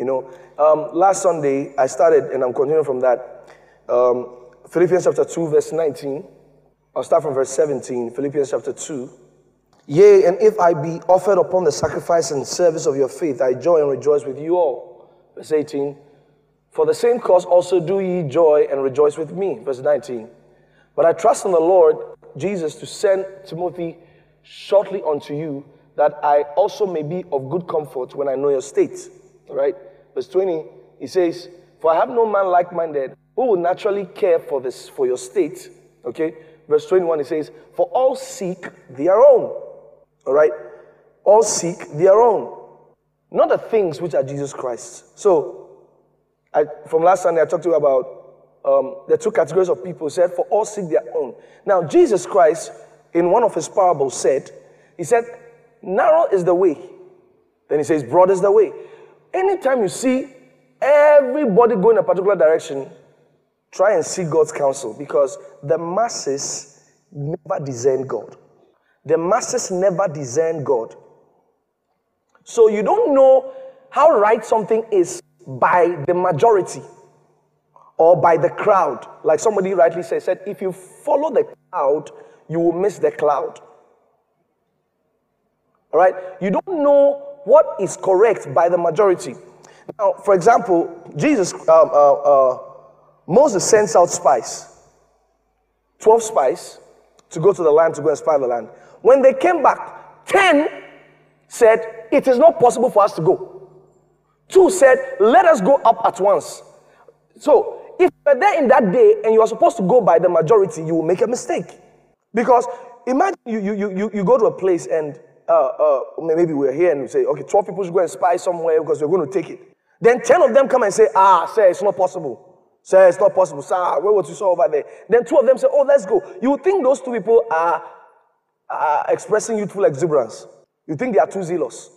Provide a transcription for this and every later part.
You know, um, last Sunday I started, and I'm continuing from that. Um, Philippians chapter 2, verse 19. I'll start from verse 17. Philippians chapter 2. Yea, and if I be offered upon the sacrifice and service of your faith, I joy and rejoice with you all. Verse 18. For the same cause also do ye joy and rejoice with me. Verse 19. But I trust in the Lord Jesus to send Timothy shortly unto you, that I also may be of good comfort when I know your state. All right? Verse 20, he says, For I have no man like minded who will naturally care for this for your state. Okay? Verse 21, he says, For all seek their own. All right? All seek their own. Not the things which are Jesus Christ. So, I, from last Sunday, I talked to you about um, the two categories of people. Said, For all seek their own. Now, Jesus Christ, in one of his parables, said, He said, Narrow is the way. Then he says, Broad is the way. Anytime you see everybody go in a particular direction, try and seek God's counsel because the masses never discern God. The masses never discern God. So you don't know how right something is by the majority or by the crowd. Like somebody rightly said, said if you follow the crowd, you will miss the cloud. All right? You don't know what is correct by the majority. Now, for example, Jesus, um, uh, uh, Moses sends out spies, 12 spies, to go to the land to go and spy the land. When they came back, 10 said, It is not possible for us to go. Two said, Let us go up at once. So, if you're there in that day and you are supposed to go by the majority, you will make a mistake. Because imagine you, you, you, you go to a place and uh, uh, maybe we're here and we say, okay, 12 people should go and spy somewhere because we're going to take it. Then 10 of them come and say, ah, sir, it's not possible. Sir, it's not possible. Sir, where what you saw over there? Then two of them say, oh, let's go. You think those two people are, are expressing youthful exuberance. You think they are too zealous.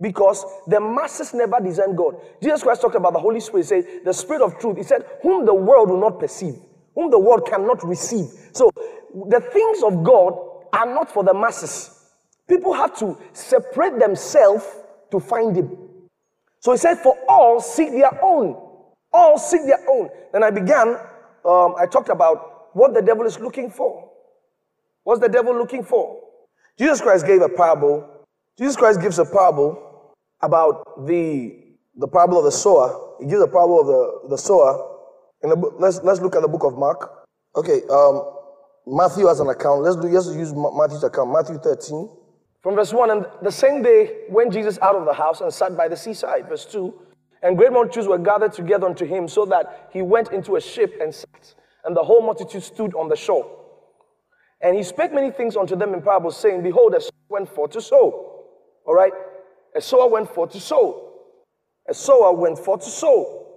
Because the masses never discern God. Jesus Christ talked about the Holy Spirit, he said, the Spirit of truth. He said, whom the world will not perceive, whom the world cannot receive. So the things of God are not for the masses. People have to separate themselves to find Him. So he said, For all seek their own. All seek their own. Then I began, um, I talked about what the devil is looking for. What's the devil looking for? Jesus Christ gave a parable. Jesus Christ gives a parable about the, the parable of the sower. He gives a parable of the, the sower. In the let's, let's look at the book of Mark. Okay, um, Matthew has an account. Let's, do, let's use Matthew's account. Matthew 13. From verse 1, and the same day went Jesus out of the house and sat by the seaside. Verse 2, and great multitudes were gathered together unto him, so that he went into a ship and sat, and the whole multitude stood on the shore. And he spake many things unto them in parables, saying, Behold, a sower went forth to sow. All right? A sower went forth to sow. A sower went forth to sow.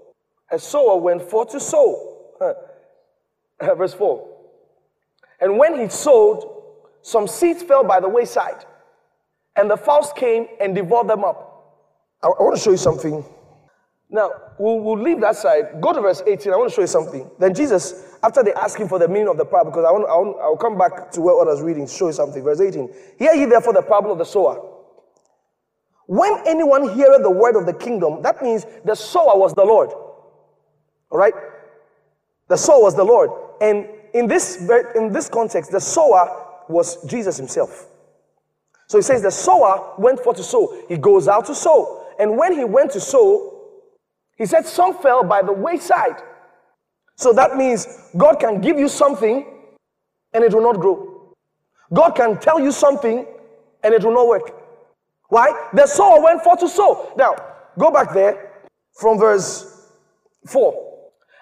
A sower went forth to sow. Verse 4. And when he sowed, some seeds fell by the wayside and the fowls came and devoured them up. I, I want to show you something. Now, we'll, we'll leave that side. Go to verse 18. I want to show you something. Then Jesus, after they ask him for the meaning of the parable, because I want, I want, I'll come back to what I was reading, show you something. Verse 18. Hear ye therefore the parable of the sower. When anyone heareth the word of the kingdom, that means the sower was the Lord. All right? The sower was the Lord. And in this, in this context, the sower was Jesus himself. So he says the sower went for to sow. He goes out to sow. And when he went to sow, he said some fell by the wayside. So that means God can give you something and it will not grow. God can tell you something and it will not work. Why? The sower went for to sow. Now, go back there from verse 4.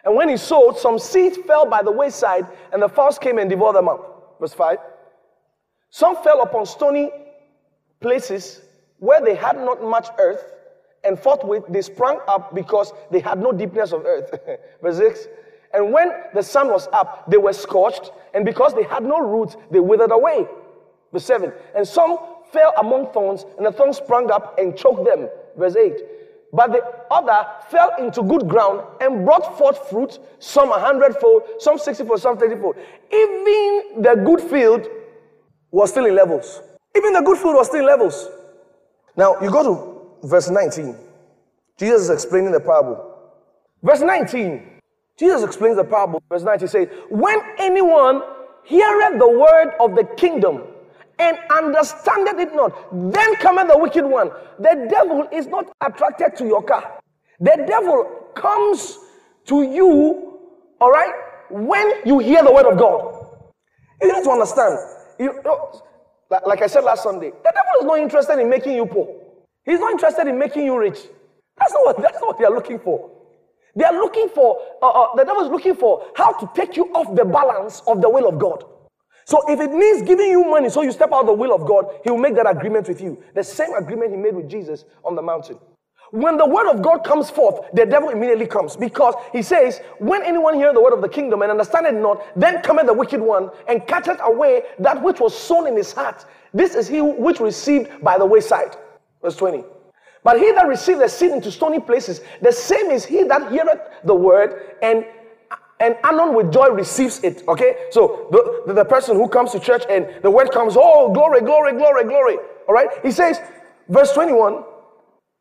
And when he sowed, some seed fell by the wayside, and the fowls came and devoured them up. Verse 5. Some fell upon stony places where they had not much earth, and forthwith they sprang up because they had no deepness of earth. Verse 6. And when the sun was up, they were scorched, and because they had no roots, they withered away. Verse 7. And some fell among thorns, and the thorns sprang up and choked them. Verse 8. But the other fell into good ground and brought forth fruit, some a hundredfold, some sixtyfold, some thirtyfold. Even the good field was still in levels. Even the good food was still levels. Now, you go to verse 19. Jesus is explaining the parable. Verse 19. Jesus explains the parable. Verse 19 says, When anyone heareth the word of the kingdom and understandeth it not, then cometh the wicked one. The devil is not attracted to your car. The devil comes to you, all right, when you hear the word of God. You need to understand. You like I said last Sunday, the devil is not interested in making you poor. He's not interested in making you rich. That's not what, that's not what they are looking for. They are looking for, uh, uh, the devil is looking for how to take you off the balance of the will of God. So if it means giving you money so you step out of the will of God, he will make that agreement with you. The same agreement he made with Jesus on the mountain. When the word of God comes forth, the devil immediately comes because he says, When anyone hear the word of the kingdom and understand it not, then cometh the wicked one and catcheth away that which was sown in his heart. This is he which received by the wayside. Verse 20. But he that received the seed into stony places, the same is he that heareth the word and and anon with joy receives it. Okay, so the, the, the, person who comes to church and the word comes, oh, glory, glory, glory, glory. All right, he says, verse 21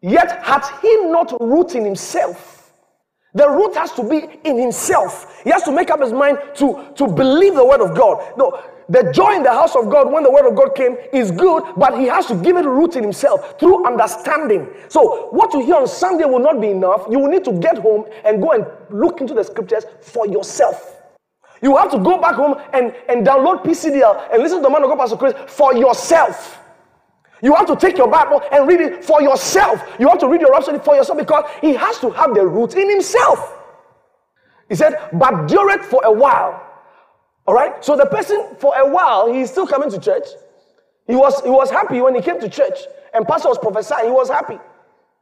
Yet hath he not root in himself. The root has to be in himself. He has to make up his mind to, to believe the word of God. No, the joy in the house of God when the word of God came is good, but he has to give it root in himself through understanding. So, what you hear on Sunday will not be enough. You will need to get home and go and look into the scriptures for yourself. You have to go back home and, and download PCDL and listen to the man of God, Pastor Chris, for yourself. You have to take your Bible and read it for yourself. You have to read your Rhapsody for yourself because he has to have the root in himself. He said, but it for a while. All right? So the person, for a while, he's still coming to church. He was, he was happy when he came to church and pastor was prophesying. He was happy.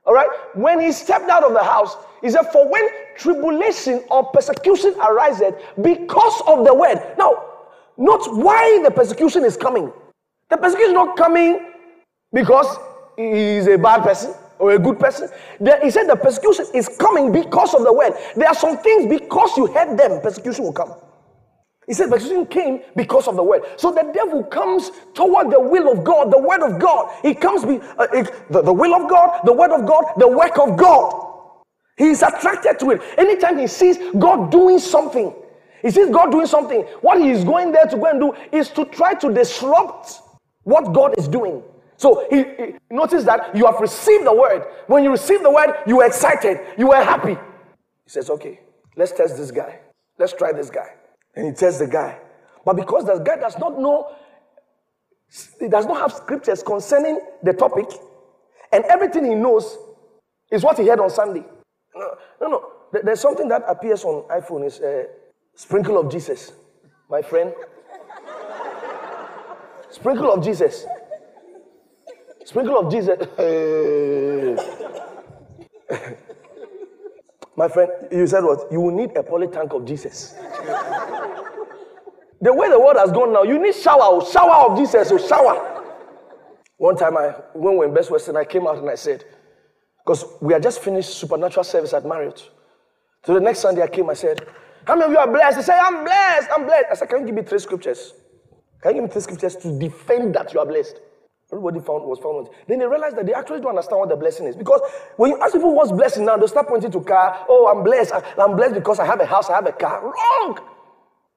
All right? When he stepped out of the house, he said, For when tribulation or persecution arises because of the word. Now, not why the persecution is coming. The persecution is not coming because he is a bad person or a good person. he said the persecution is coming because of the word. There are some things because you heard them, persecution will come. He said persecution came because of the word. So the devil comes toward the will of God, the word of God. He comes be, uh, it, the, the will of God, the word of God, the work of God. He is attracted to it. Anytime he sees God doing something, he sees God doing something. What he is going there to go and do is to try to disrupt what God is doing. So he, he notice that you have received the word. When you receive the word, you were excited, you were happy. He says, Okay, let's test this guy. Let's try this guy. And he tests the guy. But because the guy does not know, he does not have scriptures concerning the topic, and everything he knows is what he heard on Sunday. No, no, no. There's something that appears on iPhone is a uh, sprinkle of Jesus, my friend. sprinkle of Jesus. Sprinkle of Jesus. My friend, you said what? You will need a poly tank of Jesus. the way the world has gone now, you need shower, oh, shower of Jesus, or oh, shower. One time, I when we were in Best Western, I came out and I said, because we had just finished supernatural service at Marriott. So the next Sunday I came, I said, How many of you are blessed? They say, I'm blessed, I'm blessed. I said, Can you give me three scriptures? Can you give me three scriptures to defend that you are blessed? Everybody found was found. Then they realized that they actually don't understand what the blessing is. Because when you ask people what's blessing now, they start pointing to car. Oh, I'm blessed. I'm blessed because I have a house, I have a car. Wrong.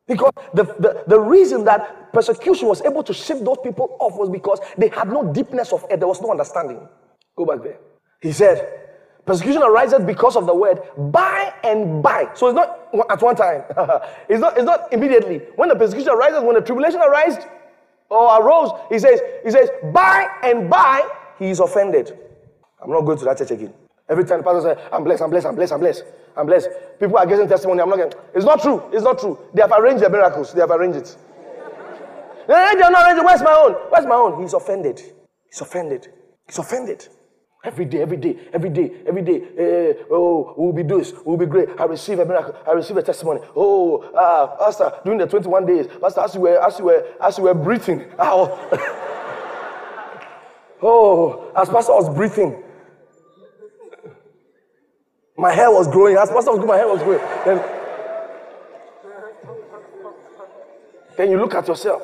Because the, the, the reason that persecution was able to shift those people off was because they had no deepness of it. There was no understanding. Go back there. He said, Persecution arises because of the word by and by. So it's not at one time. it's not, it's not immediately. When the persecution arises, when the tribulation arises, or arose, he says, he says, by and by he is offended. I'm not going to that church again. Every time the pastor says, I'm blessed, I'm blessed, I'm blessed, I'm blessed, I'm blessed. People are getting testimony. I'm not getting. It's not true. It's not true. They have arranged the miracles. They have arranged it. they are not arranged. Where's my own? Where's my own? He's offended. He's offended. He's offended. Every day, every day, every day, every day. Uh, oh, we'll be doing this, we'll be great. I receive a miracle. I receive a testimony. Oh, uh, Pastor, during the 21 days, Pastor, as you were, as you were, as you were breathing, oh, oh, as Pastor was breathing, my hair was growing. As Pastor was growing, my hair was growing. Then, then you look at yourself,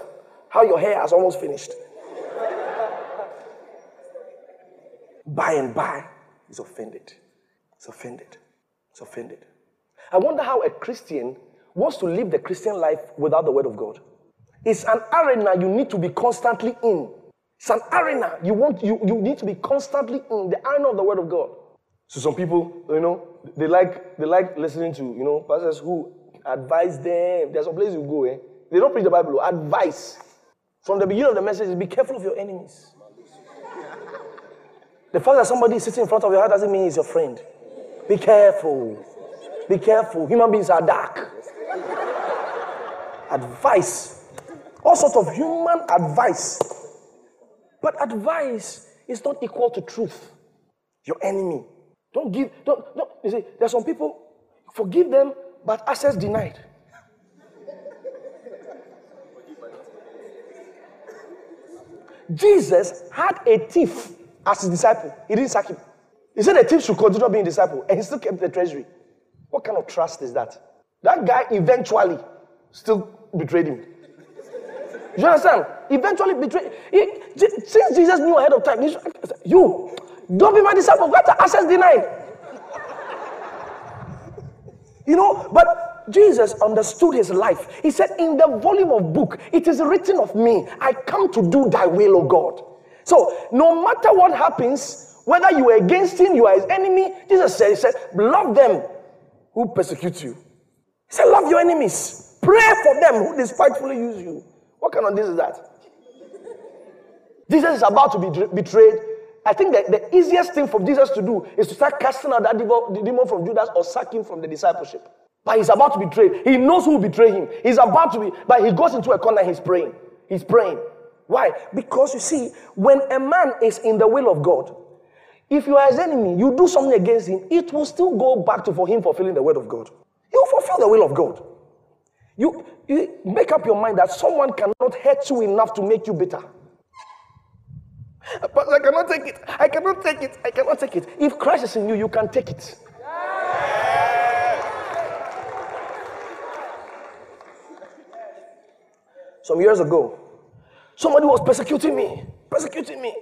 how your hair has almost finished. By and by, he's offended. It's offended. It's offended. I wonder how a Christian wants to live the Christian life without the word of God. It's an arena you need to be constantly in. It's an arena you want you, you need to be constantly in the arena of the word of God. So some people, you know, they like they like listening to, you know, pastors who advise them. There's some place you go, eh? They don't preach the Bible, advice. From the beginning of the message, be careful of your enemies. The fact that somebody is sitting in front of your heart doesn't mean he's your friend. Be careful. Be careful. Human beings are dark. advice. All sorts of human advice. But advice is not equal to truth. Your enemy. Don't give, don't, don't. You see, there are some people, forgive them, but access denied. Jesus had a thief as his disciple. He didn't sack him. He said the thief should continue being disciple, and he still kept the treasury. What kind of trust is that? That guy eventually still betrayed him. You understand? Eventually betrayed. He, since Jesus knew ahead of time, you don't be my disciple. Got the access denied. You know, but Jesus understood his life. He said, In the volume of book, it is written of me, I come to do thy will, O God. So, no matter what happens, whether you are against him, you are his enemy, Jesus said, He said, Love them who persecute you. He said, Love your enemies. Pray for them who despitefully use you. What kind of this is that? Jesus is about to be betrayed. I think that the easiest thing for Jesus to do is to start casting out that demon from Judas or sacking from the discipleship. But he's about to betray. He knows who will betray him. He's about to be, but he goes into a corner, he's praying. He's praying. Why? Because you see, when a man is in the will of God, if you are his enemy, you do something against him, it will still go back to for him fulfilling the word of God. You fulfill the will of God. You, you make up your mind that someone cannot hurt you enough to make you bitter. But I cannot take it. I cannot take it. I cannot take it. If Christ is in you, you can take it. Some years ago, somebody was persecuting me, persecuting me.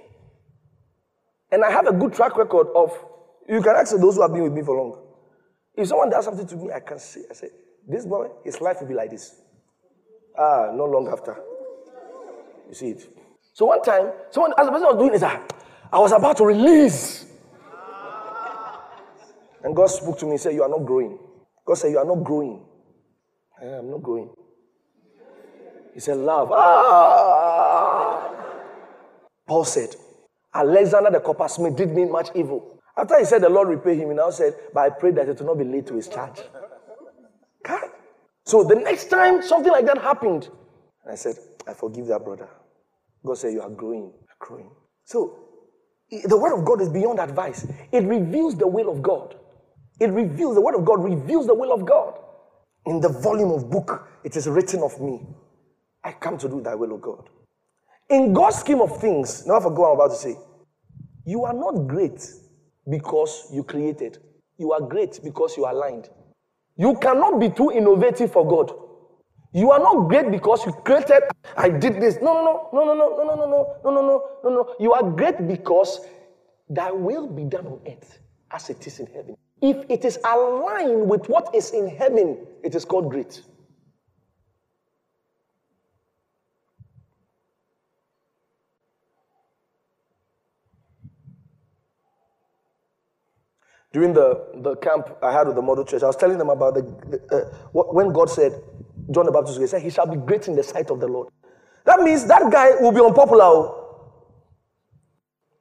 And I have a good track record of, you can ask those who have been with me for long. If someone does something to me, I can see, I say, this boy, his life will be like this. Ah, no long after. You see it. So one time, someone, as the person was doing this, I was about to release. And God spoke to me and said, You are not growing. God said, You are not growing. I am not growing. He said, Love. Ah! Paul said, Alexander the coppersmith did me much evil. After he said the Lord repay him, he now said, But I pray that it will not be laid to his charge. God. So the next time something like that happened, I said, I forgive that brother. God said, You are growing, growing. So the word of God is beyond advice. It reveals the will of God. It reveals, the word of God reveals the will of God. In the volume of book, it is written of me. I come to do thy will, of God. In God's scheme of things, now I forgot what I'm about to say. You are not great because you created. You are great because you are aligned. You cannot be too innovative for God. You are not great because you created, I did this. No, no, no, no, no, no, no, no, no, no, no, no, no, no. You are great because thy will be done on earth as it is in heaven. If it is aligned with what is in heaven, it is called great. During the, the camp I had with the model church, I was telling them about the, the uh, what, when God said, John the Baptist, he said, He shall be great in the sight of the Lord. That means that guy will be unpopular. Oh.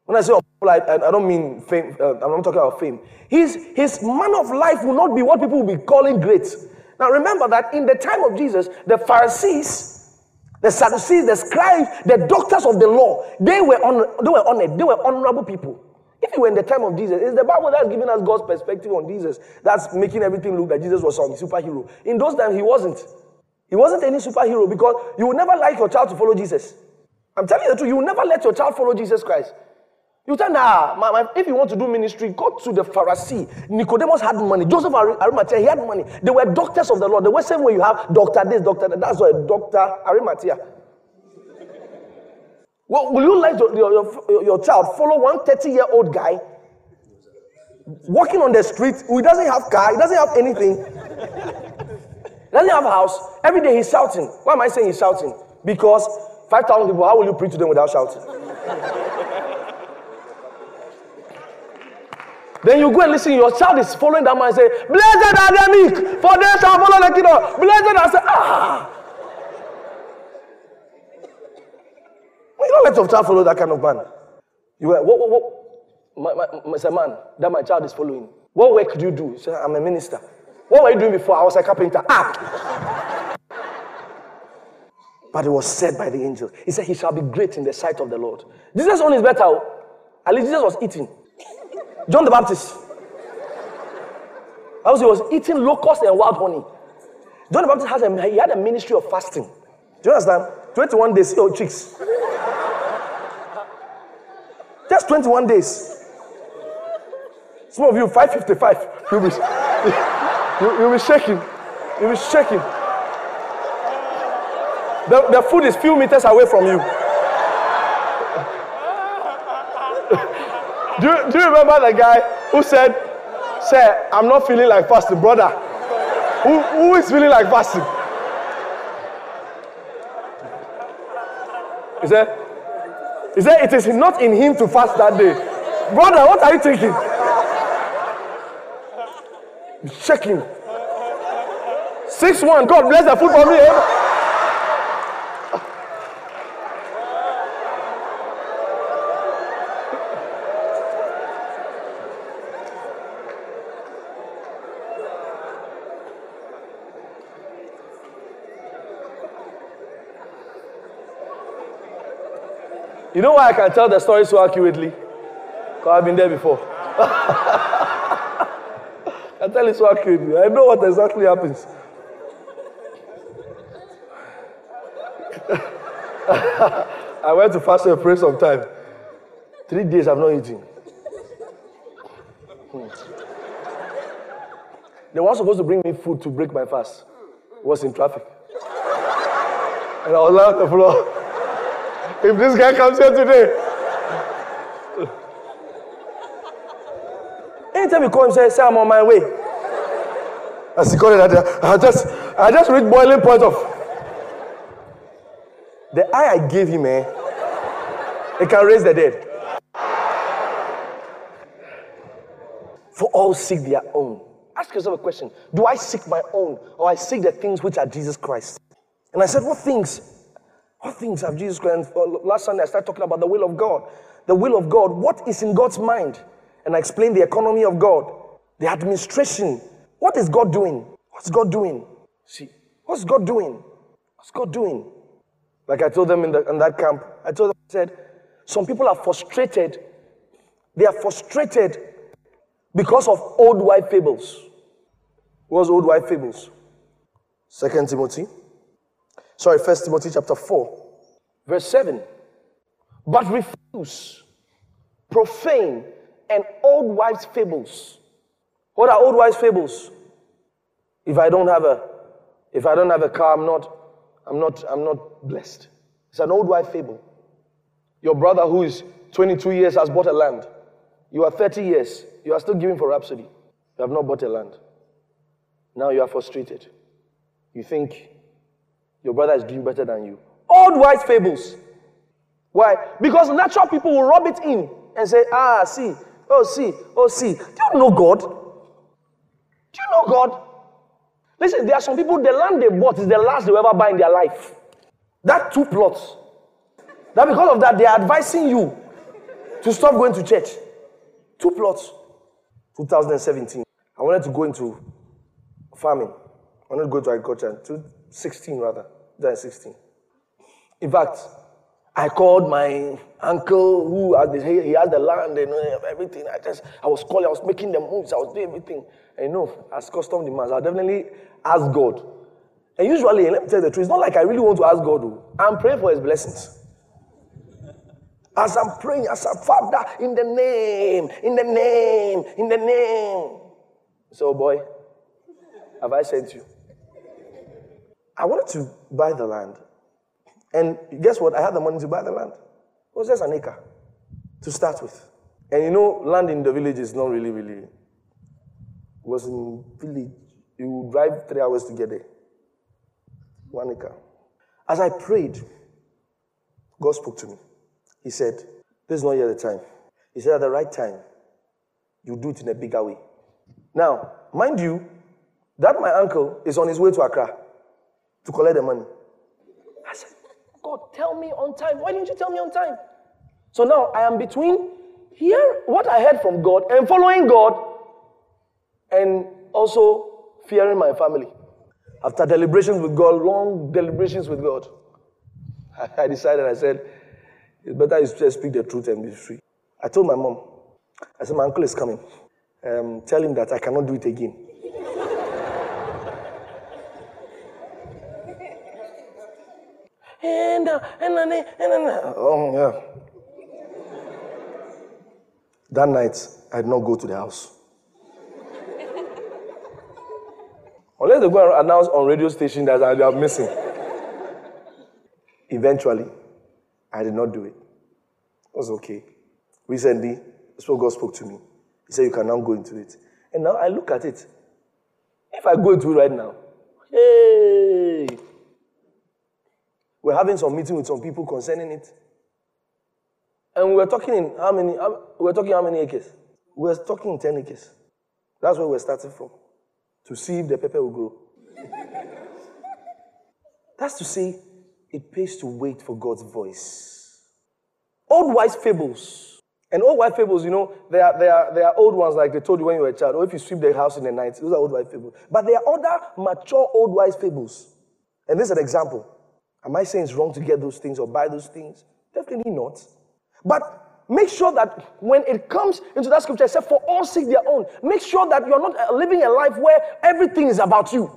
When I say unpopular, I, I don't mean fame. Uh, I'm not talking about fame. His, his man of life will not be what people will be calling great. Now remember that in the time of Jesus, the Pharisees, the Sadducees, the scribes, the doctors of the law, they were, on, they were honored. They were honorable people. If you were in the time of Jesus, it's the Bible that's giving us God's perspective on Jesus. That's making everything look like Jesus was some superhero. In those times, he wasn't. He wasn't any superhero because you will never like your child to follow Jesus. I'm telling you the truth. You will never let your child follow Jesus Christ. You tell nah, my, my, if you want to do ministry, go to the Pharisee. Nicodemus had money. Joseph Arimathea, he had money. They were doctors of the Lord. They were same way you have doctor this, doctor that. That's why doctor Arimathea. Well, will you let your, your, your, child follow one 30 year old guy? walking on the street. He doesn't have car. He doesn't have anything. he doesn't have a house. Every day he's shouting. Why am I saying he's shouting? Because 5,000 people, how will you preach to them without shouting? then you go and listen, your child is following that man and say, Blessed are the meek, for they shall follow the kingdom. Blessed are say, ah. You don't let your child follow that kind of man. You were, what, what, what? My, my, my, man, that my child is following. What work do you do? He said, I'm a minister. What were you doing before? I was a carpenter. Ah! but it was said by the angel. He said, He shall be great in the sight of the Lord. Jesus' own is better. Oh. At least Jesus was eating. John the Baptist. I was, he was eating locust and wild honey. John the Baptist has a, he had a ministry of fasting. Do you understand? 21 days, oh, chicks. Just 21 days. Some of you, 555, you'll be, you, you'll be shaking. You'll be shaking. The, the food is few meters away from you. do, you, do you remember the guy who said, Sir, I'm not feeling like fasting, brother? Who, who is feeling like fasting? He said, he said, It is not in him to fast that day. Brother, what are you thinking? Check him. 6 1. God bless the food for me. You know why I can tell the story so accurately? Because I've been there before. I tell it so accurately. I know what exactly happens. I went to fast and pray sometime. Three days I've not eaten. Hmm. The one supposed to bring me food to break my fast was in traffic. And I was lying on the floor. If this guy comes here today. Anytime you call him, say, say I'm on my way. As he called it, I just, I just reached boiling point of. The eye I gave him, eh, it can raise the dead. For all seek their own. Ask yourself a question Do I seek my own, or I seek the things which are Jesus Christ? And I said, What things? What things have Jesus Christ? Uh, last Sunday, I started talking about the will of God. The will of God. What is in God's mind? And I explained the economy of God, the administration. What is God doing? What's God doing? See, what's God doing? What's God doing? Like I told them in, the, in that camp, I told them, I said, some people are frustrated. They are frustrated because of old wife fables. What's old wife fables? Second Timothy Sorry, First Timothy chapter 4, verse 7. But refuse profane and old wives' fables. What are old wives' fables? If I don't have a if I don't have a car, I'm not I'm not I'm not blessed. It's an old wife fable. Your brother who is 22 years has bought a land. You are 30 years. You are still giving for Rhapsody. You have not bought a land. Now you are frustrated. You think your brother is doing better than you. Old wise fables. Why? Because natural people will rub it in and say, ah, see, oh, see, oh, see. Do you know God? Do you know God? Listen, there are some people, the land they bought is the last they will ever buy in their life. That two plots. That because of that, they are advising you to stop going to church. Two plots. 2017. I wanted to go into farming. I wanted to go to agriculture. 2016 rather. than 16. In fact, I called my uncle who had the, he has the land and uh, everything. I just I was calling, I was making the moves, I was doing everything. And you know, as custom demands, I definitely ask God. And usually, let me tell you the truth, it's not like I really want to ask God. Oh. I'm praying for his blessings. As I'm praying, as I'm Father, in the name, in the name, in the name. So, boy, have I sent you? I wanted to buy the land. And guess what? I had the money to buy the land. It was just an acre to start with. And you know, land in the village is not really, really, It was in village. He would drive three hours to get there. One acre. As I prayed, God spoke to me. He said, This is not yet the time. He said, At the right time, you do it in a bigger way. Now, mind you, that my uncle is on his way to Accra to collect the money. I said, God, tell me on time. Why didn't you tell me on time? So now I am between here, what I heard from God, and following God, and also fearing my family. After deliberations with God, long deliberations with God, I decided, I said, it's better you just speak the truth and be free. I told my mom, I said, my uncle is coming. Um, tell him that I cannot do it again. And, uh, and, and, and, uh, oh, yeah. That night, I did not go to the house. Unless they go and announce on radio station that they are missing. Eventually, I did not do it. It was okay. Recently, what God spoke to me. He said, You can now go into it. And now I look at it. If I go into it right now, hey, we're having some meeting with some people concerning it. And we were talking in how many, we were talking how many acres? We were talking 10 acres. That's where we're starting from. To see if the pepper will grow. That's to say, it pays to wait for God's voice. Old wise fables. And old wise fables, you know, they are, they, are, they are old ones like they told you when you were a child, or if you sweep the house in the night, those are old wise fables. But there are other mature old wise fables. And this is an example. Am I saying it's wrong to get those things or buy those things? Definitely not. But make sure that when it comes into that scripture, said, For all seek their own, make sure that you're not uh, living a life where everything is about you.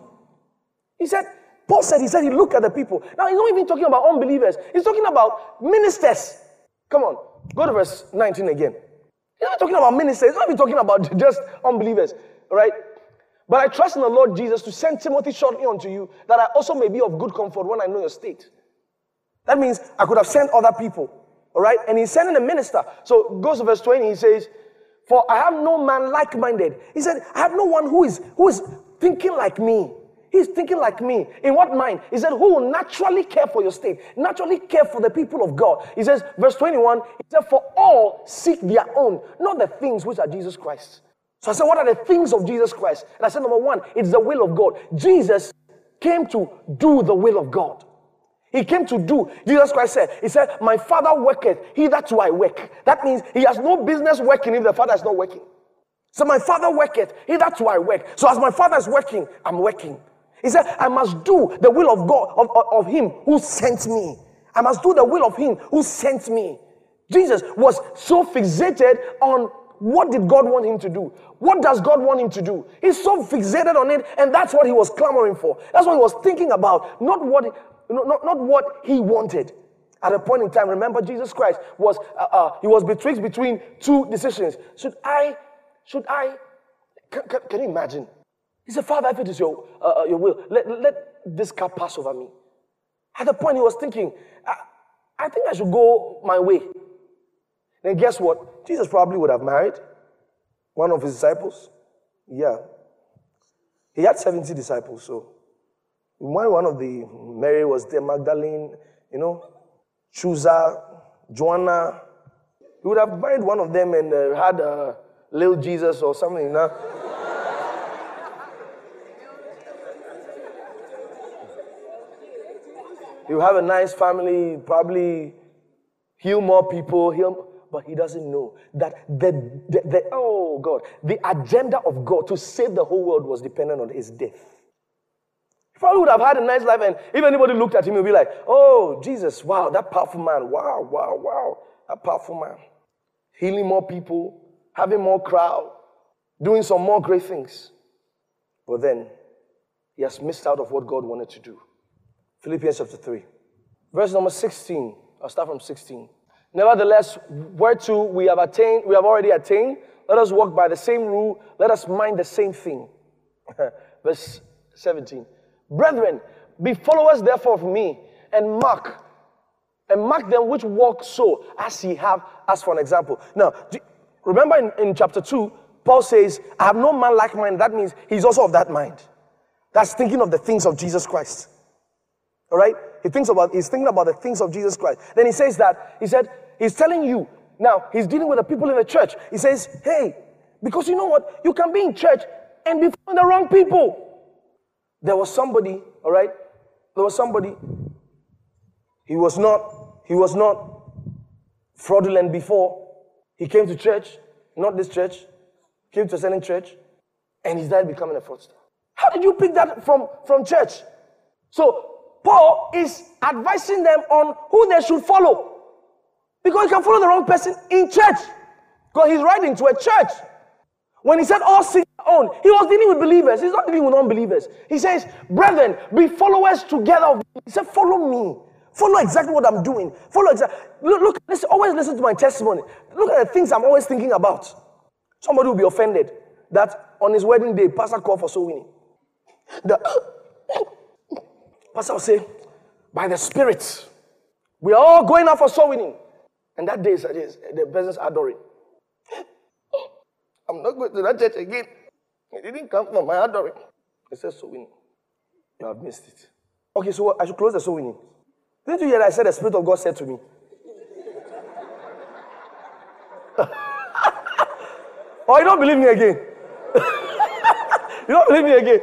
He said, Paul said, he said, he looked at the people. Now, he's not even talking about unbelievers, he's talking about ministers. Come on, go to verse 19 again. He's not talking about ministers, he's not even talking about just unbelievers, right? But I trust in the Lord Jesus to send Timothy shortly unto you, that I also may be of good comfort when I know your state. That means I could have sent other people all right? And he's sending a minister. So goes to verse 20, he says, For I have no man like minded. He said, I have no one who is who is thinking like me. He's thinking like me. In what mind? He said, Who will naturally care for your state, naturally care for the people of God. He says, verse 21, he said, For all seek their own, not the things which are Jesus Christ. So I said, What are the things of Jesus Christ? And I said, Number one, it's the will of God. Jesus came to do the will of God. He came to do. Jesus Christ said, He said, My Father worketh, he that's why I work. That means he has no business working if the Father is not working. So my Father worketh, he that's why I work. So as my Father is working, I'm working. He said, I must do the will of God, of, of, of him who sent me. I must do the will of him who sent me. Jesus was so fixated on what did God want him to do? What does God want him to do? He's so fixated on it, and that's what he was clamoring for. That's what he was thinking about, not what not, not, what he wanted. At a point in time, remember Jesus Christ was uh, uh, he was betwixt between two decisions. Should I, should I, can, can, can you imagine? He said, Father, if it is your, uh, uh your will, let, let this cup pass over me. At the point he was thinking, I, I think I should go my way. Then guess what? Jesus probably would have married one of his disciples. Yeah. He had 70 disciples, so when one of the Mary was there, Magdalene, you know, Chuza, Joanna, he would have married one of them and uh, had a little Jesus or something, you know. you have a nice family, probably heal more people, heal, but he doesn't know that the, the, the, oh God, the agenda of God to save the whole world was dependent on his death. Probably would have had a nice life, and if anybody looked at him, he'd be like, Oh, Jesus, wow, that powerful man. Wow, wow, wow, that powerful man. Healing more people, having more crowd, doing some more great things. But then he has missed out of what God wanted to do. Philippians chapter 3, verse number 16. I'll start from 16. Nevertheless, whereto we have attained, we have already attained, let us walk by the same rule, let us mind the same thing. verse 17. Brethren, be followers therefore of me, and mark, and mark them which walk so as ye have, as for an example. Now, remember in, in chapter 2, Paul says, I have no man like mine. That means he's also of that mind. That's thinking of the things of Jesus Christ. All right? He thinks about, he's thinking about the things of Jesus Christ. Then he says that, he said, he's telling you, now he's dealing with the people in the church. He says, hey, because you know what? You can be in church and be following the wrong people. There was somebody, all right? There was somebody, he was not, he was not fraudulent before. He came to church, not this church, came to a certain church, and he started becoming a fraudster. How did you pick that from, from church? So Paul is advising them on who they should follow. Because you can follow the wrong person in church. Because he's writing to a church. When he said all seek own, he was dealing with believers. He's not dealing with unbelievers. He says, Brethren, be followers together. He said, Follow me. Follow exactly what I'm doing. Follow exactly. Look, look listen, always listen to my testimony. Look at the things I'm always thinking about. Somebody will be offended that on his wedding day, Pastor called for soul winning. The Pastor will say, by the Spirit, we are all going out for soul winning. And that day, is the person's adoring. I'm not going to that church again. It didn't come from my adoring. It says soul winning. You have missed it. Okay, so I should close the soul winning. Didn't you hear I said the Spirit of God said to me? oh, you don't believe me again? you don't believe me again?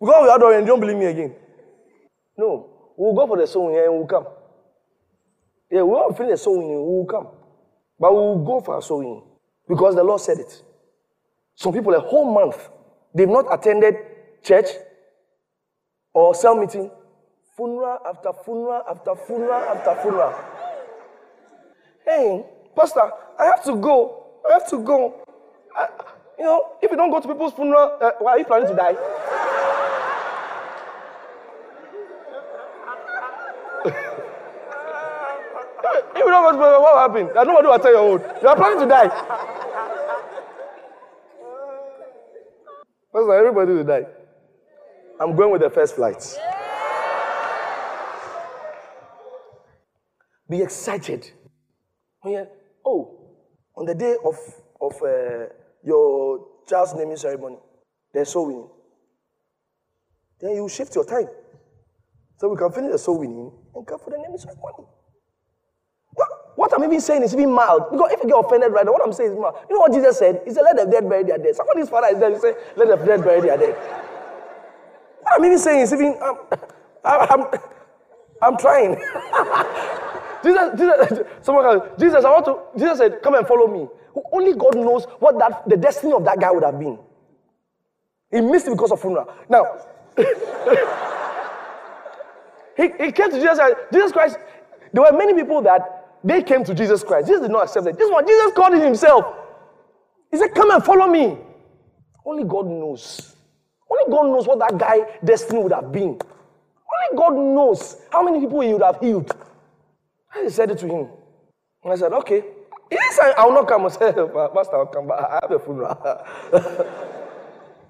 We adore and you don't believe me again. No. We'll go for the soul and we'll come. Yeah, we won't finish the soul winning, we'll come. But we'll go for a soul. Because the Lord said it. Some people, a whole month, they've not attended church or cell meeting. Funeral after funeral after funeral after funeral. Hey, Pastor, I have to go. I have to go. I, you know, if you don't go to people's funeral, uh, why are you planning to die? If you don't to what happened? I nobody will tell your own. You are planning to die. Pastor, everybody will die. I'm going with the first flight. Be excited. Oh, on the day of, of uh, your child's naming ceremony, they're soul winning. Then you shift your time. So we can finish the soul winning and come for the name naming ceremony. What, what I'm even saying is even mild. Because if you get offended right now, what I'm saying is mild. You know what Jesus said? He said, let the dead bury their dead. Somebody's father is dead. He said, let the dead bury their dead. What I'm even saying is even, um, I, I'm, I'm trying. Jesus, Jesus, someone Jesus, I want to, Jesus said, come and follow me. Only God knows what that, the destiny of that guy would have been. He missed it because of funeral. Now, he, he came to Jesus, Jesus Christ, there were many people that they came to Jesus Christ. Jesus did not accept it. This one, Jesus called it himself. He said, come and follow me. Only God knows. Only God knows what that guy destiny would have been. Only God knows how many people he would have healed. I said it to him. And I said, okay. Yes, I, will not come. I said, Pastor, I'll come, but I have a funeral.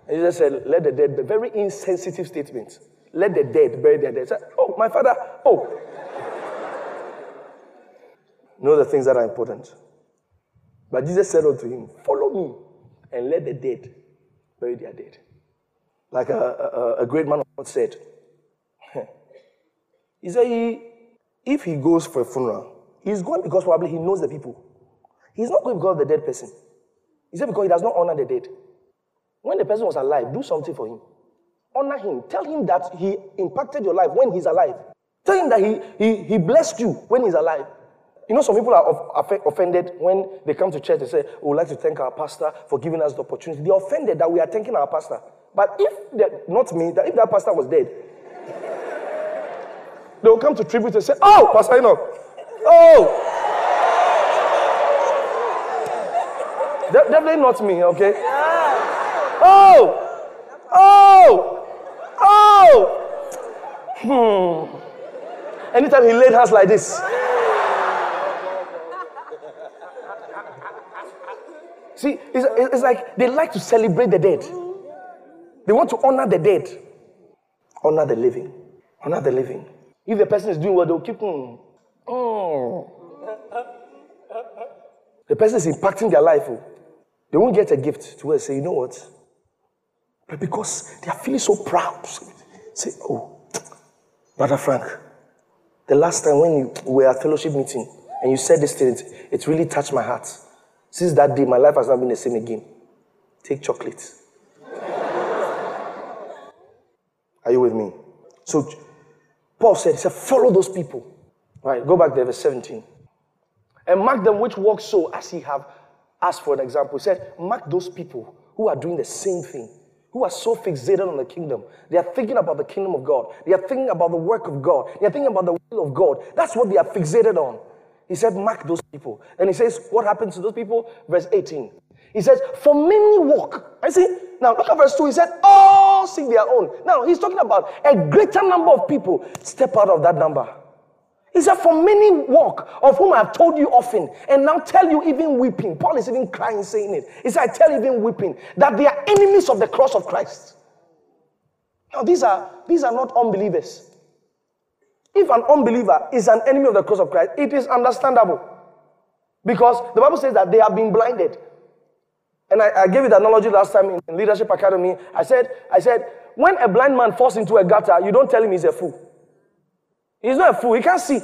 and he just said, let the dead, the very insensitive statement. Let the dead bury their dead. Said, oh, my father, oh. know the things that are important. But Jesus said unto him, follow me and let the dead bury their dead. Like a, a, a great man of God said, he said, he, if he goes for a funeral, he's going because probably he knows the people. He's not going because of the dead person. He said because he does not honor the dead. When the person was alive, do something for him. Honor him. Tell him that he impacted your life when he's alive. Tell him that he, he, he blessed you when he's alive. You know, some people are offended when they come to church and say, oh, We would like to thank our pastor for giving us the opportunity. They're offended that we are thanking our pastor. But if, not me, that if that pastor was dead, they will come to tribute and say, Oh, Pastor Enoch, oh. De- definitely not me, okay? Oh, oh, Hmm. Anytime he laid hands like this. See, it's, it's like they like to celebrate the dead. They want to honor the dead, honor the living, honor the living. If the person is doing well, they'll keep. Mm, mm. The person is impacting their life. Oh. They won't get a gift to say, you know what? But because they are feeling so proud, say, oh, Brother Frank, the last time when you were at fellowship meeting and you said this thing, it, really touched my heart. Since that day, my life has not been the same again. Take chocolate. Are you with me? So Paul said, he said, follow those people. Right, go back there, verse 17. And mark them which walk so as he have asked for an example. He said, mark those people who are doing the same thing, who are so fixated on the kingdom. They are thinking about the kingdom of God. They are thinking about the work of God. They are thinking about the will of God. That's what they are fixated on. He said, mark those people. And he says, what happens to those people? Verse 18. He says, for many walk. I see. Now look at verse 2. He said, all seek their own. Now he's talking about a greater number of people step out of that number. He said, For many walk, of whom I have told you often, and now tell you even weeping. Paul is even crying, saying it. He said, I tell you even weeping, that they are enemies of the cross of Christ. Now, these are these are not unbelievers. If an unbeliever is an enemy of the cross of Christ, it is understandable. Because the Bible says that they have been blinded. And I, I gave you the analogy last time in, in Leadership Academy. I said, I said, when a blind man falls into a gutter, you don't tell him he's a fool. He's not a fool, he can't see.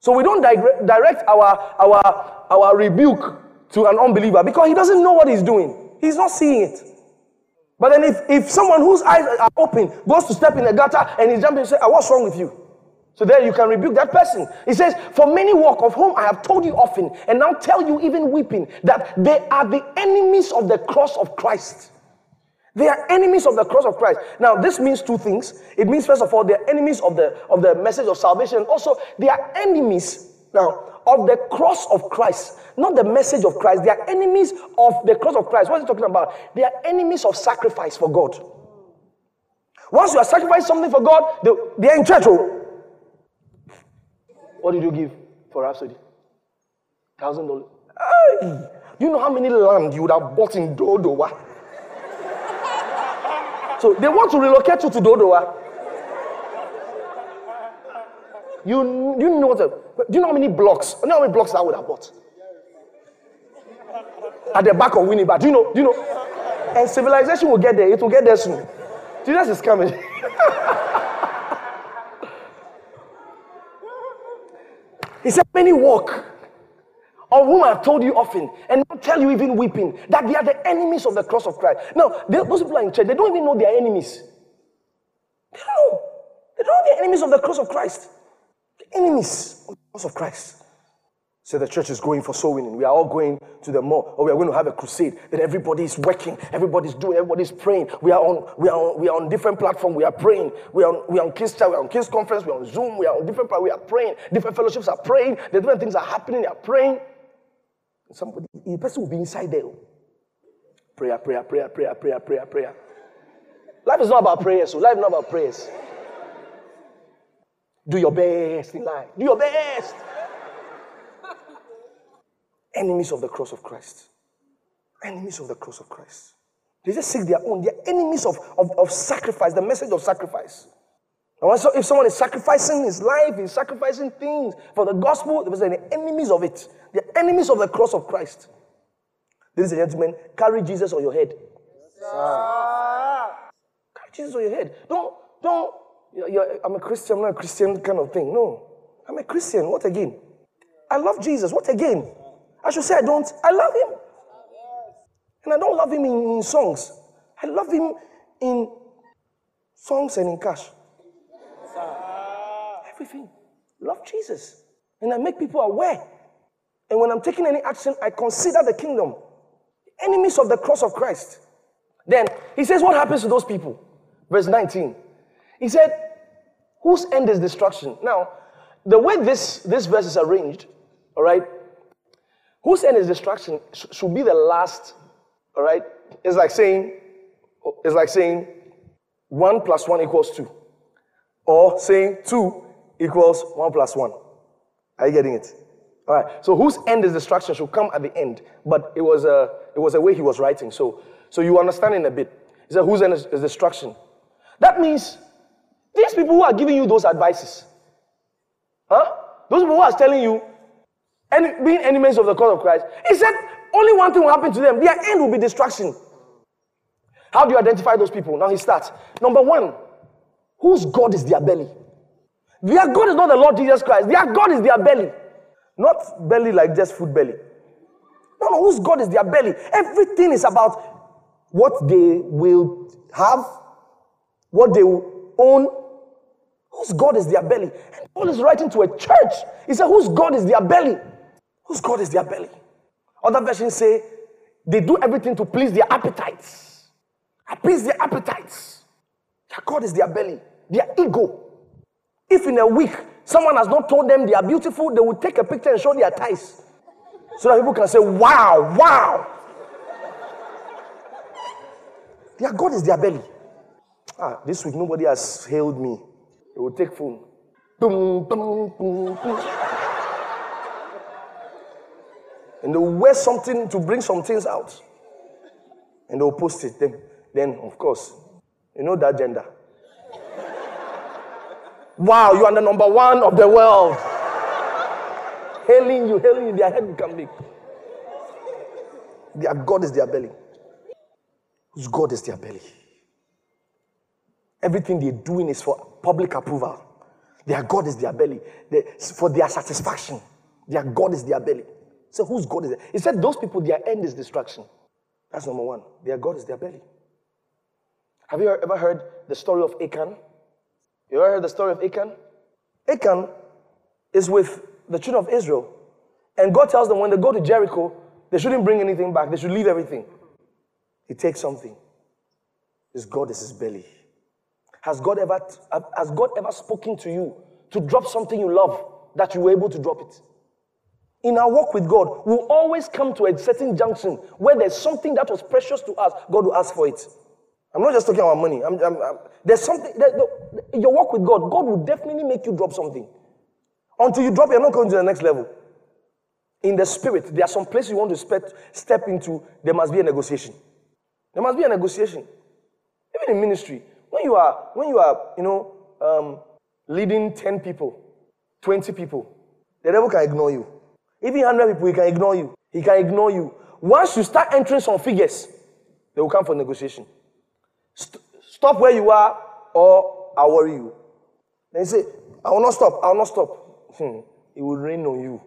So we don't direct our, our, our rebuke to an unbeliever because he doesn't know what he's doing. He's not seeing it. But then if, if someone whose eyes are open goes to step in a gutter and he's jumping and say, ah, what's wrong with you? So there you can rebuke that person. He says, For many walk of whom I have told you often, and now tell you even weeping, that they are the enemies of the cross of Christ. They are enemies of the cross of Christ. Now, this means two things. It means, first of all, they're enemies of the, of the message of salvation. Also, they are enemies now of the cross of Christ, not the message of Christ. They are enemies of the cross of Christ. What is he talking about? They are enemies of sacrifice for God. Once you are sacrificing something for God, they, they are in church. Oh. What did you give for Rhapsody? Thousand dollars. Do you know how many land you would have bought in Dodowa? So they want to relocate you to Dodowa. You, you know what? Do you know how many blocks? You know how many blocks I would have bought? At the back of Winnipeg. Do you know? Do you know? And civilization will get there. It will get there soon. Jesus is coming. he said, Many walk of whom I have told you often, and not tell you even weeping, that they are the enemies of the cross of Christ. Now, they, those people are in church, they don't even know they are enemies. They don't know. They don't know they're enemies of the cross of Christ. The enemies of the cross of Christ. So the church is going for soul winning. We are all going to the mall, or we are going to have a crusade. That everybody is working, everybody's doing, everybody's praying. We are on, we are on, we are on different platform. We are praying. We are on, we are on KingsChat, we are on KingsConference, we are on Zoom. We are on different. We are praying. Different fellowships are praying. The different things are happening. They are praying. Somebody, the person will be inside there. Prayer, prayer, prayer, prayer, prayer, prayer, prayer. Life is not about prayers. So life is not about prayers. Do your best in life. Do your best. Enemies of the cross of Christ. Enemies of the cross of Christ. They just seek their own. They're enemies of, of, of sacrifice, the message of sacrifice. And so if someone is sacrificing his life, he's sacrificing things for the gospel, they're any enemies of it. They're enemies of the cross of Christ. Ladies and gentlemen, carry Jesus on your head. Carry Jesus on your head. Don't, don't, you're, you're, I'm a Christian, I'm not a Christian kind of thing. No. I'm a Christian. What again? I love Jesus. What again? I should say I don't. I love him. And I don't love him in, in songs. I love him in songs and in cash. Love Jesus. And I make people aware. And when I'm taking any action, I consider the kingdom. Enemies of the cross of Christ. Then he says, What happens to those people? Verse 19. He said, Whose end is destruction? Now, the way this, this verse is arranged, all right, whose end is destruction should be the last, all right? It's like saying, it's like saying one plus one equals two. Or saying two equals 1 plus 1. Are you getting it? All right. So whose end is destruction should come at the end. But it was a, it was a way he was writing. So, so you understand in a bit. He said, whose end is, is destruction? That means these people who are giving you those advices, huh? Those people who are telling you, and being enemies of the cause of Christ. He said only one thing will happen to them. Their end will be destruction. How do you identify those people? Now he starts. Number one, whose God is their belly? Their God is not the Lord Jesus Christ. Their God is their belly. Not belly like just food belly. No, no, whose God is their belly? Everything is about what they will have, what they will own. Whose God is their belly? And Paul is writing to a church. He said, Whose God is their belly? Whose God is their belly? Other versions say they do everything to please their appetites. Appease their appetites. Their God is their belly, their ego. If in a week someone has not told them they are beautiful, they will take a picture and show their thighs. So that people can say, wow, wow. Their God is their belly. Ah, this week nobody has hailed me. They will take phone. And they will wear something to bring some things out. And they will post it. Then, then of course, you know that gender. Wow, you are the number one of the world. hailing you, hailing you, their head become big. Their God is their belly. Whose God is their belly? Everything they're doing is for public approval. Their God is their belly. They, for their satisfaction. Their God is their belly. So whose God is it? He said those people, their end is destruction. That's number one. Their God is their belly. Have you ever heard the story of Achan? You ever heard the story of Achan? Achan is with the children of Israel. And God tells them when they go to Jericho, they shouldn't bring anything back. They should leave everything. He takes something. His God is his belly. Has God ever has God ever spoken to you to drop something you love that you were able to drop it? In our walk with God, we'll always come to a certain junction where there's something that was precious to us. God will ask for it. I'm not just talking about money. I'm, I'm, I'm, there's something. That, the, your work with God, God will definitely make you drop something. Until you drop, you're not going to the next level. In the spirit, there are some places you want to step, step into. There must be a negotiation. There must be a negotiation. Even in ministry, when you are, when you are, you know, um, leading 10 people, 20 people, the devil can ignore you. Even 100 people, he can ignore you. He can ignore you. Once you start entering some figures, they will come for negotiation. St- stop where you are, or I'll worry you. Then you say, I will not stop, I will not stop. Hmm. It will rain on you.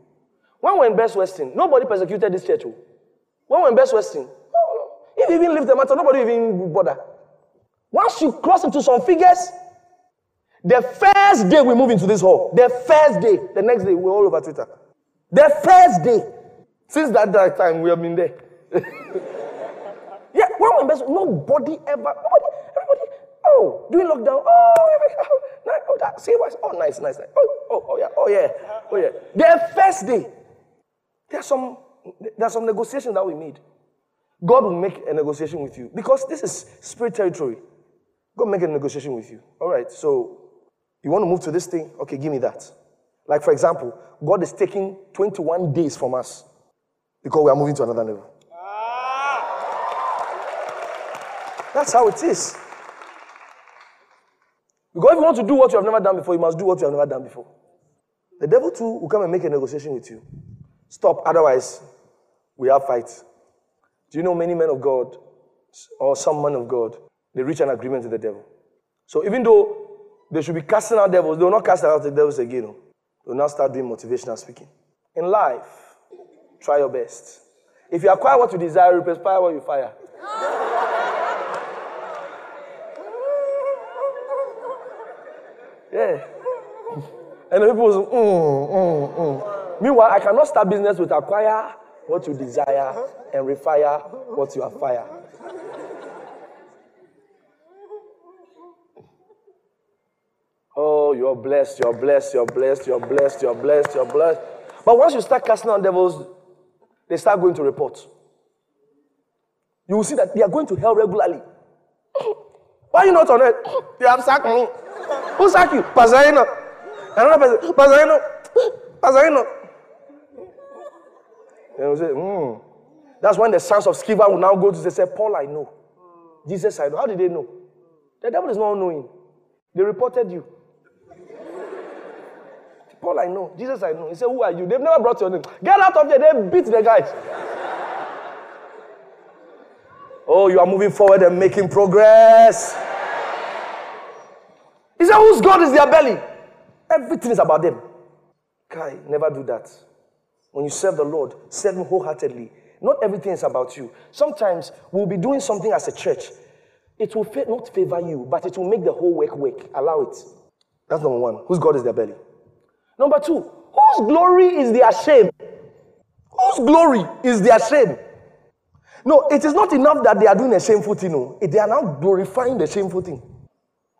When we're in Best Western, nobody persecuted this church. Oh. When we're in Best Western, if you even leave the matter, nobody even bother. Once you cross into some figures, the first day we move into this hall, the first day, the next day, we're all over Twitter. The first day. Since that, that time, we have been there. when we best, nobody ever, nobody, everybody, oh, doing lockdown, oh, oh, oh that, see what, oh, nice, nice, nice. Oh, oh, oh, yeah, oh, yeah, oh, yeah. The first day, there's some, there's some negotiations that we made. God will make a negotiation with you because this is spirit territory. God make a negotiation with you. All right, so you want to move to this thing? Okay, give me that. Like, for example, God is taking 21 days from us because we are moving to another level. That's how it is. Because if you want to do what you have never done before, you must do what you have never done before. The devil too will come and make a negotiation with you. Stop, otherwise, we have fights. Do you know many men of God, or some men of God, they reach an agreement with the devil. So even though they should be casting out devils, they will not cast out the devils again. Oh. They'll now start doing motivational speaking. In life, try your best. If you acquire what you desire, you perspire what you fire. Yeah. And the people say, mm, mm, mm. Meanwhile, I cannot start business with acquire what you desire and refire what you have fire. Oh, you're blessed, you're blessed, you're blessed, you're blessed, you're blessed, you're blessed. But once you start casting out devils, they start going to report. You will see that they are going to hell regularly. Why are you not on it? They have sacked me. Who sacked you? Pasarino. Another person. Pasarino. Pasarino. They will say, hmm. That's when the sons of Sceva will now go to say, Paul, I know. Jesus, I know. How did they know? The devil is not knowing. They reported you. Paul, I know. Jesus, I know. He said, Who are you? They've never brought your name. Get out of here. They beat the guys. oh, you are moving forward and making progress. He said, Whose God is their belly? Everything is about them. Kai, never do that. When you serve the Lord, serve Him wholeheartedly. Not everything is about you. Sometimes we'll be doing something as a church. It will not favor you, but it will make the whole work work. Allow it. That's number one. Whose God is their belly? Number two, whose glory is their shame? Whose glory is their shame? No, it is not enough that they are doing a shameful thing. No. They are now glorifying the shameful thing.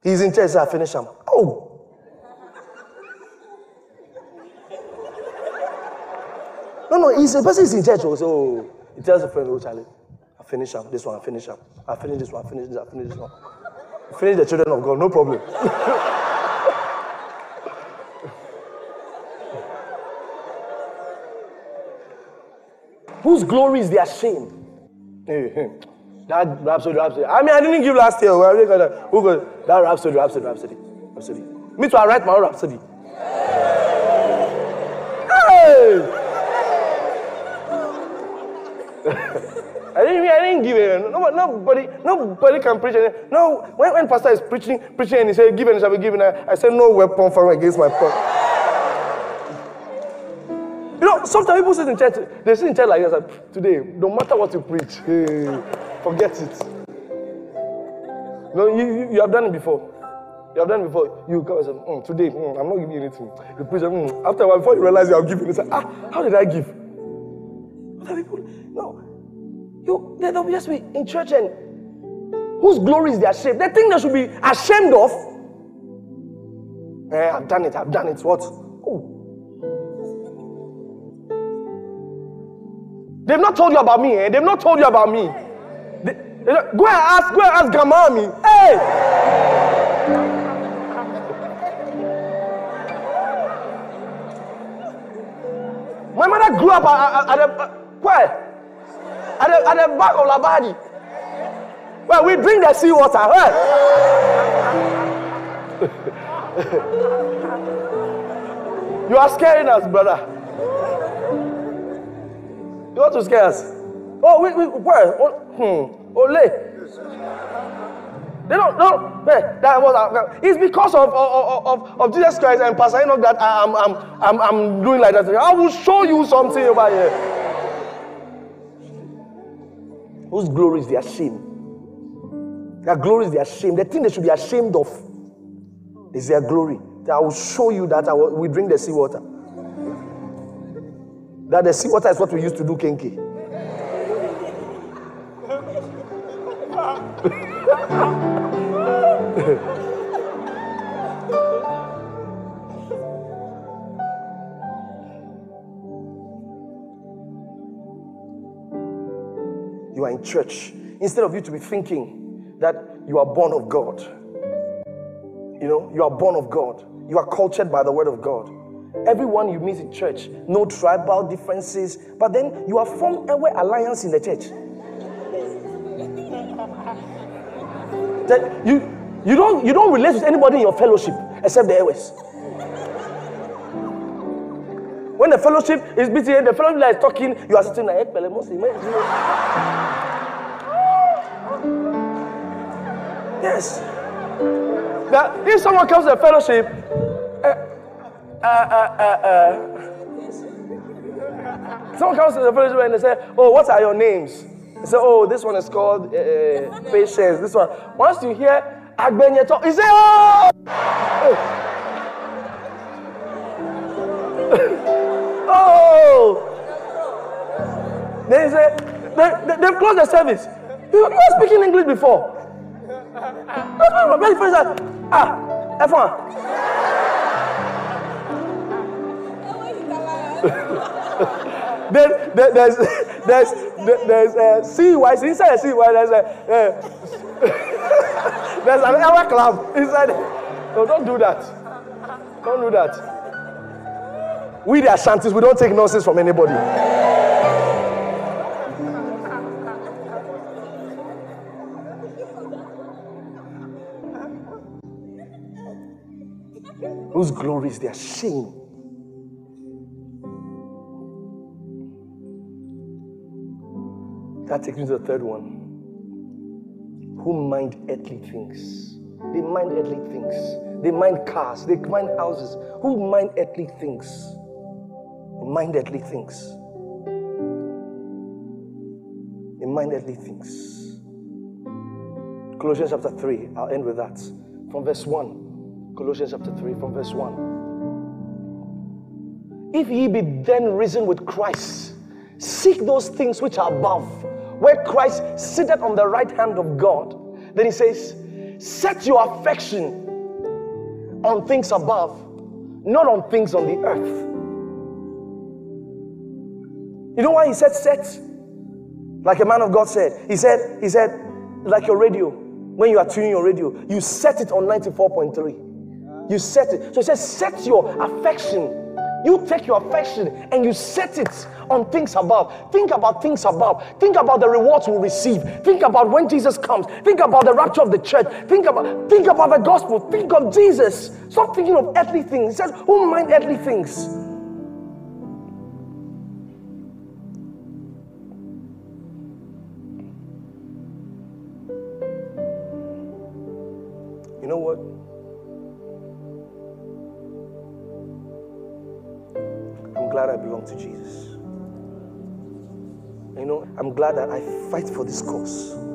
He's in church, so I finish him. Oh. No, no, he's a person is in church also. Oh, he tells a friend, oh, Charlie, I finish him. This one, I finish him. I finish this one, I finish this, I finish this one. I finish the children of God, no problem. Whose glory is their shame? That Rhapsody, Rhapsody. I mean, I didn't give last year. That Rhapsody, Rhapsody, Rhapsody, Rhapsody. Me too, I write my own Rhapsody. Hey! I didn't, I didn't give it. No, nobody, nobody can preach. No, when, when pastor is preaching, preaching, and he said, "Give and shall be given," I, I said, "No weapon formed against my point." You know, sometimes people sit in church, they sit in church like this. Like, Today, no matter what you preach, hey, forget it. No, you, you, you, have done it before. You have done it before. You come and say, mm, today, mm, I'm not giving you anything. The preach, mm. after a while, before you realize you are giving, you say, ah, how did I give? Other people, no. You, they'll just be in church and whose glory is their shame? They think they should be ashamed of. Eh, I've done it, I've done it. What? Oh. They've not told you about me, eh? They've not told you about me. They, they go and ask, go and ask grandma me. Hey! My mother grew up at, at, at the where? At the, at the back of Labadi. Well, we drink the sea water. Where? you are scaring us, brother. You want to scare us? Oh, we, we, where? Oh, hmm. Ole. They don't, know. that was, uh, it's because of, of, of, of Jesus Christ and Pastor Enoch that I, am I'm, I'm, I'm doing like that. I will show you something over here. Whose glory is their shame? Their glory is their shame. The thing they should be ashamed of is their glory. I will show you that I will, we drink the seawater. That the seawater is what we used to do kenke. You are in church. Instead of you to be thinking that you are born of God, you know, you are born of God. You are cultured by the word of God. Everyone you meet in church, no tribal differences, but then you are formed a alliance in the church. That you you don't you don't relate with anybody in your fellowship except the airways. When the fellowship is busy, the fellowship is talking, you are sitting like, man. yes. Now, if someone comes to the fellowship, uh, uh, uh, uh, uh. Someone comes to the fellowship and they say, Oh, what are your names? Say, Oh, this one is called uh, Patience. This one. Once you hear Agbenye talk, you say, Oh! oh! Then you say, they, they, they've closed the service. You, were speaking English before. My Very first, ah, F1. then there's there's there's a CY inside a CY there's a uh, there's an hour club inside. No, don't do that. Don't do that. We the Ashantis, we don't take nonsense from anybody. Whose glory is their shame? That takes me to the third one. Who mind earthly things? They mind earthly things. They mind cars. They mind houses. Who mind earthly things? Mind earthly things. They mind earthly things. Colossians chapter 3. I'll end with that. From verse 1. Colossians chapter 3, from verse 1. If ye be then risen with Christ, seek those things which are above, where Christ sitteth on the right hand of God. Then he says, Set your affection on things above, not on things on the earth. You know why he said set? Like a man of God said, he said, he said, like your radio, when you are tuning your radio, you set it on 94.3. You set it. So he says, set your affection. You take your affection and you set it on things above. Think about things above. Think about the rewards we'll receive. Think about when Jesus comes. Think about the rapture of the church. Think about think about the gospel. Think of Jesus. Stop thinking of earthly things. He says, Who mind earthly things? Glad that I fight for this cause.